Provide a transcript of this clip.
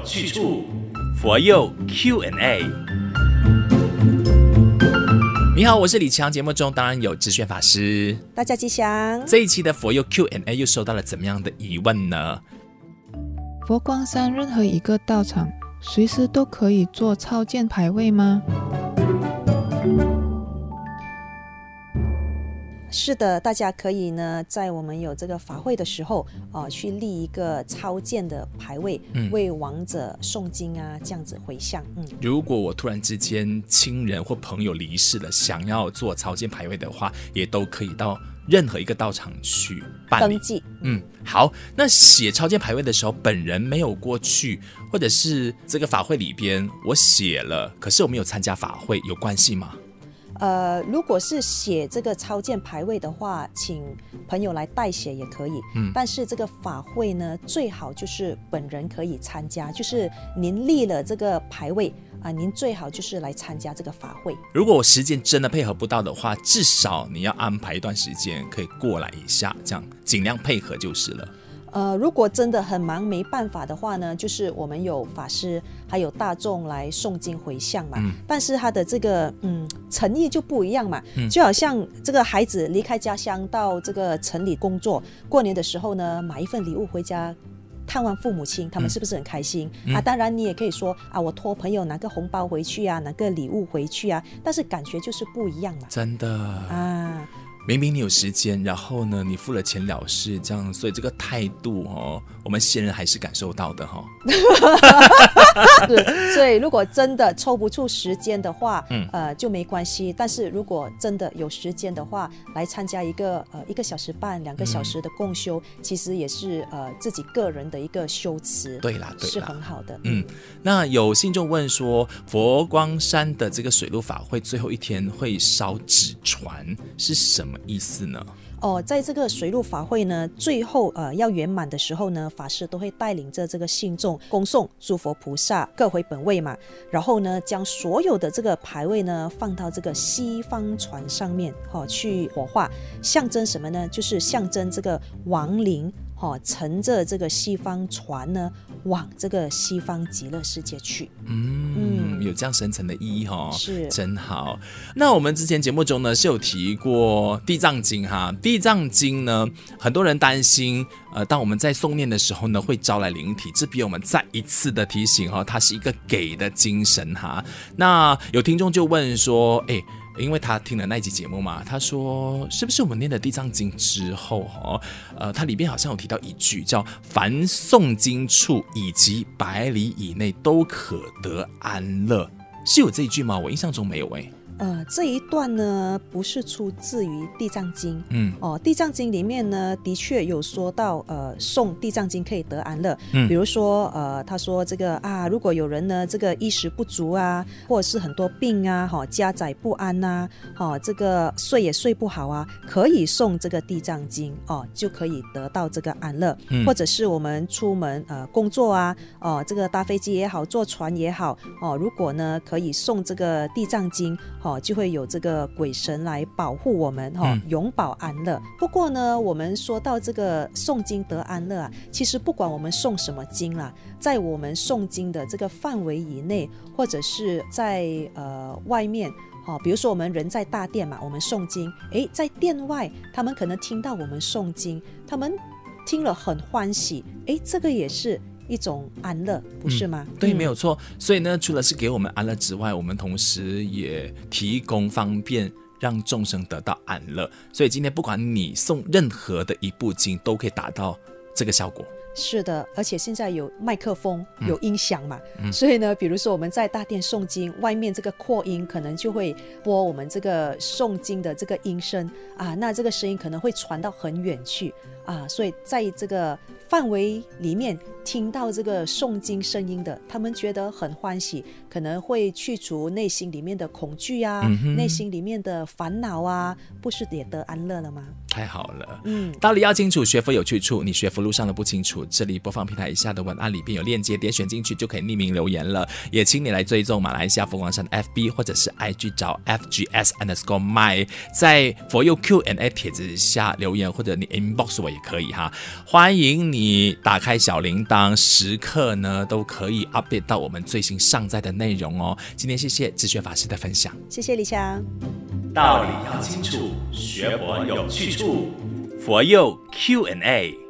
有去处，佛佑 Q&A。你好，我是李强。节目中当然有智炫法师，大家吉祥。这一期的佛佑 Q&A 又收到了怎么样的疑问呢？佛光山任何一个道场，随时都可以做超荐牌位吗？是的，大家可以呢，在我们有这个法会的时候，呃，去立一个超荐的牌位，嗯、为亡者诵经啊，这样子回向。嗯，如果我突然之间亲人或朋友离世了，想要做超荐牌位的话，也都可以到任何一个道场去办登记。嗯，好，那写超荐牌位的时候，本人没有过去，或者是这个法会里边我写了，可是我没有参加法会，有关系吗？呃，如果是写这个超荐牌位的话，请朋友来代写也可以。嗯，但是这个法会呢，最好就是本人可以参加，就是您立了这个牌位啊、呃，您最好就是来参加这个法会。如果我时间真的配合不到的话，至少你要安排一段时间可以过来一下，这样尽量配合就是了。呃，如果真的很忙没办法的话呢，就是我们有法师还有大众来诵经回向嘛。嗯。但是他的这个嗯诚意就不一样嘛。嗯。就好像这个孩子离开家乡到这个城里工作，过年的时候呢，买一份礼物回家探望父母亲，他们是不是很开心？嗯。啊，当然你也可以说啊，我托朋友拿个红包回去啊，拿个礼物回去啊，但是感觉就是不一样嘛。真的。啊。明明你有时间，然后呢，你付了钱了事，这样，所以这个态度哦，我们先人还是感受到的哈、所以如果真的抽不出时间的话，嗯，呃，就没关系。但是如果真的有时间的话，来参加一个呃一个小时半、两个小时的共修，嗯、其实也是呃自己个人的一个修辞。对啦，对啦，是很好的。嗯，那有信众问说，佛光山的这个水陆法会最后一天会烧纸船是什么？意思呢？哦，在这个水陆法会呢，最后呃要圆满的时候呢，法师都会带领着这个信众恭送诸佛菩萨各回本位嘛，然后呢，将所有的这个牌位呢放到这个西方船上面，哈、哦，去火化，象征什么呢？就是象征这个亡灵。哦，乘着这个西方船呢，往这个西方极乐世界去。嗯，嗯，有这样深层的意义哈、哦，是真好。那我们之前节目中呢是有提过地藏经哈，地藏经呢，很多人担心，呃，当我们在诵念的时候呢，会招来灵体，这比我们再一次的提醒哈、哦，它是一个给的精神哈。那有听众就问说，哎。因为他听了那一集节目嘛，他说是不是我们念了《地藏经》之后，哦，呃，它里边好像有提到一句叫“凡诵经处以及百里以内都可得安乐”，是有这一句吗？我印象中没有诶。呃，这一段呢，不是出自于《地藏经》。嗯，哦，《地藏经》里面呢，的确有说到，呃，诵《地藏经》可以得安乐。嗯，比如说，呃，他说这个啊，如果有人呢，这个衣食不足啊，或者是很多病啊，哈、哦，家宅不安呐、啊，哈、哦，这个睡也睡不好啊，可以诵这个《地藏经》哦，就可以得到这个安乐。嗯，或者是我们出门呃工作啊，哦，这个搭飞机也好，坐船也好，哦，如果呢可以诵这个《地藏经》。哦，就会有这个鬼神来保护我们，哈、哦，永保安乐。嗯、不过呢，我们说到这个诵经得安乐啊，其实不管我们诵什么经啦，在我们诵经的这个范围以内，或者是在呃外面，哈、哦，比如说我们人在大殿嘛，我们诵经，诶，在殿外，他们可能听到我们诵经，他们听了很欢喜，诶，这个也是。一种安乐，不是吗？嗯、对，没有错。所以呢，除了是给我们安乐之外，我们同时也提供方便，让众生得到安乐。所以今天不管你送任何的一部经，都可以达到这个效果。是的，而且现在有麦克风，有音响嘛，嗯、所以呢，比如说我们在大殿诵经，外面这个扩音可能就会播我们这个诵经的这个音声啊，那这个声音可能会传到很远去啊，所以在这个。范围里面听到这个诵经声音的，他们觉得很欢喜，可能会去除内心里面的恐惧啊，内心里面的烦恼啊，不是也得安乐了吗？太好了，嗯，道理要清楚，学佛有去处。你学佛路上的不清楚，这里播放平台以下的文案里边有链接，点选进去就可以匿名留言了。也请你来追踪马来西亚佛光山的 FB 或者是 IG 找 FGS underscore my，在佛佑 Q&A 帖子下留言，或者你 inbox 我也可以哈。欢迎你打开小铃铛，时刻呢都可以 update 到我们最新上载的内容哦。今天谢谢智学法师的分享，谢谢李强。道理要清楚，学佛有去处，佛佑 Q&A。